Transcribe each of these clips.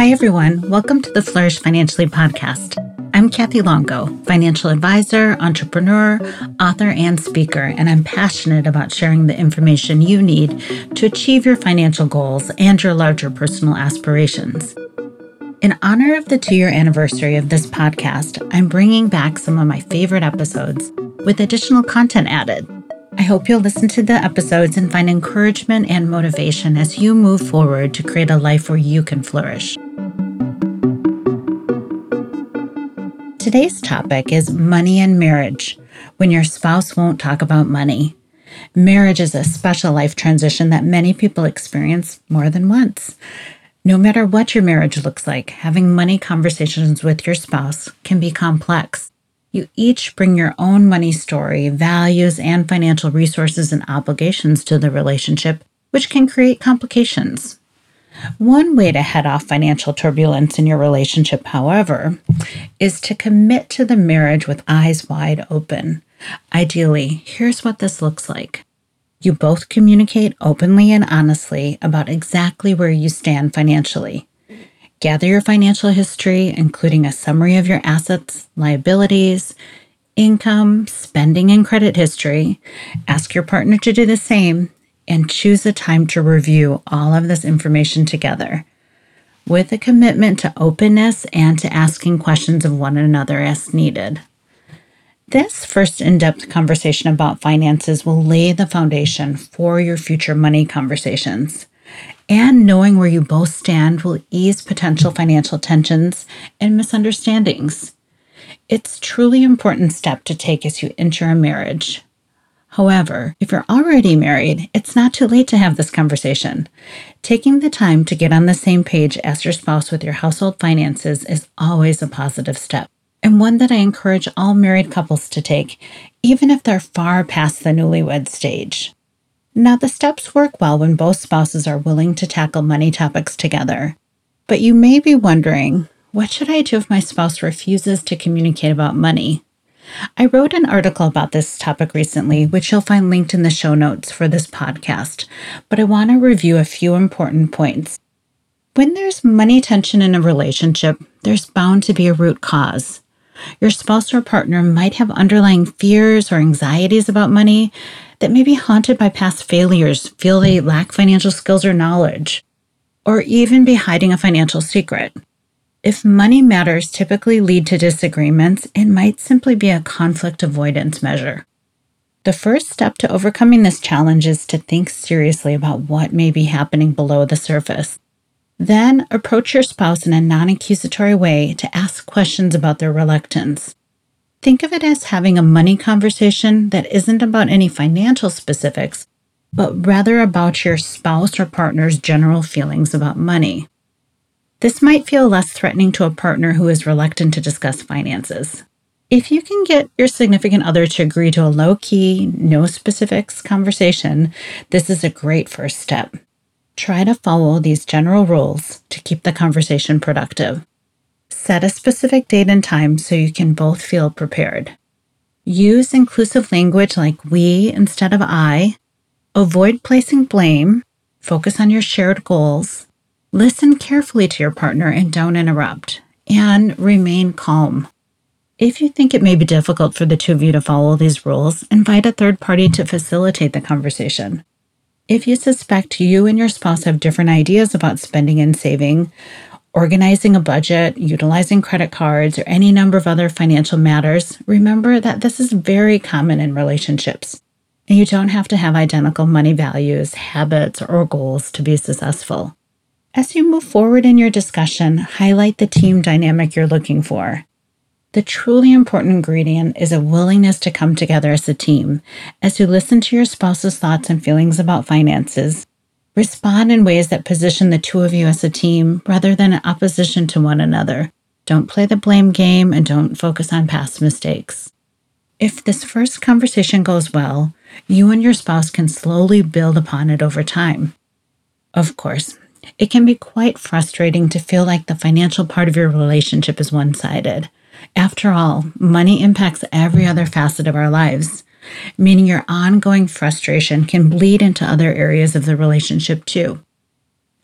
Hi, everyone. Welcome to the Flourish Financially podcast. I'm Kathy Longo, financial advisor, entrepreneur, author, and speaker, and I'm passionate about sharing the information you need to achieve your financial goals and your larger personal aspirations. In honor of the two year anniversary of this podcast, I'm bringing back some of my favorite episodes with additional content added. I hope you'll listen to the episodes and find encouragement and motivation as you move forward to create a life where you can flourish. Today's topic is money and marriage when your spouse won't talk about money. Marriage is a special life transition that many people experience more than once. No matter what your marriage looks like, having money conversations with your spouse can be complex. You each bring your own money story, values, and financial resources and obligations to the relationship, which can create complications. One way to head off financial turbulence in your relationship, however, is to commit to the marriage with eyes wide open. Ideally, here's what this looks like. You both communicate openly and honestly about exactly where you stand financially. Gather your financial history, including a summary of your assets, liabilities, income, spending, and credit history. Ask your partner to do the same and choose a time to review all of this information together with a commitment to openness and to asking questions of one another as needed. This first in depth conversation about finances will lay the foundation for your future money conversations and knowing where you both stand will ease potential financial tensions and misunderstandings. It's truly important step to take as you enter a marriage. However, if you're already married, it's not too late to have this conversation. Taking the time to get on the same page as your spouse with your household finances is always a positive step, and one that I encourage all married couples to take, even if they're far past the newlywed stage. Now, the steps work well when both spouses are willing to tackle money topics together. But you may be wondering what should I do if my spouse refuses to communicate about money? I wrote an article about this topic recently, which you'll find linked in the show notes for this podcast, but I want to review a few important points. When there's money tension in a relationship, there's bound to be a root cause. Your spouse or partner might have underlying fears or anxieties about money that may be haunted by past failures, feel they lack financial skills or knowledge, or even be hiding a financial secret. If money matters typically lead to disagreements, it might simply be a conflict avoidance measure. The first step to overcoming this challenge is to think seriously about what may be happening below the surface. Then approach your spouse in a non accusatory way to ask questions about their reluctance. Think of it as having a money conversation that isn't about any financial specifics, but rather about your spouse or partner's general feelings about money. This might feel less threatening to a partner who is reluctant to discuss finances. If you can get your significant other to agree to a low key, no specifics conversation, this is a great first step. Try to follow these general rules to keep the conversation productive. Set a specific date and time so you can both feel prepared. Use inclusive language like we instead of I. Avoid placing blame. Focus on your shared goals. Listen carefully to your partner and don't interrupt. And remain calm. If you think it may be difficult for the two of you to follow these rules, invite a third party to facilitate the conversation. If you suspect you and your spouse have different ideas about spending and saving, organizing a budget, utilizing credit cards, or any number of other financial matters, remember that this is very common in relationships. And you don't have to have identical money values, habits, or goals to be successful. As you move forward in your discussion, highlight the team dynamic you're looking for. The truly important ingredient is a willingness to come together as a team as you listen to your spouse's thoughts and feelings about finances Respond in ways that position the two of you as a team rather than in opposition to one another. Don't play the blame game and don't focus on past mistakes. If this first conversation goes well, you and your spouse can slowly build upon it over time. Of course, it can be quite frustrating to feel like the financial part of your relationship is one sided. After all, money impacts every other facet of our lives, meaning your ongoing frustration can bleed into other areas of the relationship too.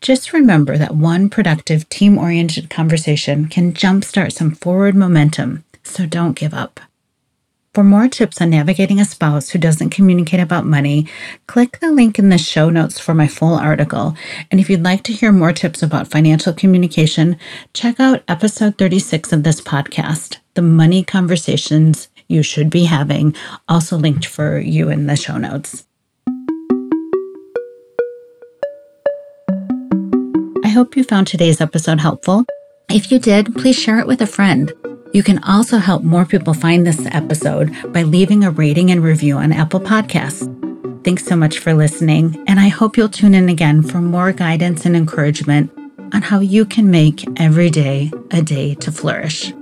Just remember that one productive, team oriented conversation can jumpstart some forward momentum, so don't give up. For more tips on navigating a spouse who doesn't communicate about money, click the link in the show notes for my full article. And if you'd like to hear more tips about financial communication, check out episode 36 of this podcast, The Money Conversations You Should Be Having, also linked for you in the show notes. I hope you found today's episode helpful. If you did, please share it with a friend. You can also help more people find this episode by leaving a rating and review on Apple Podcasts. Thanks so much for listening, and I hope you'll tune in again for more guidance and encouragement on how you can make every day a day to flourish.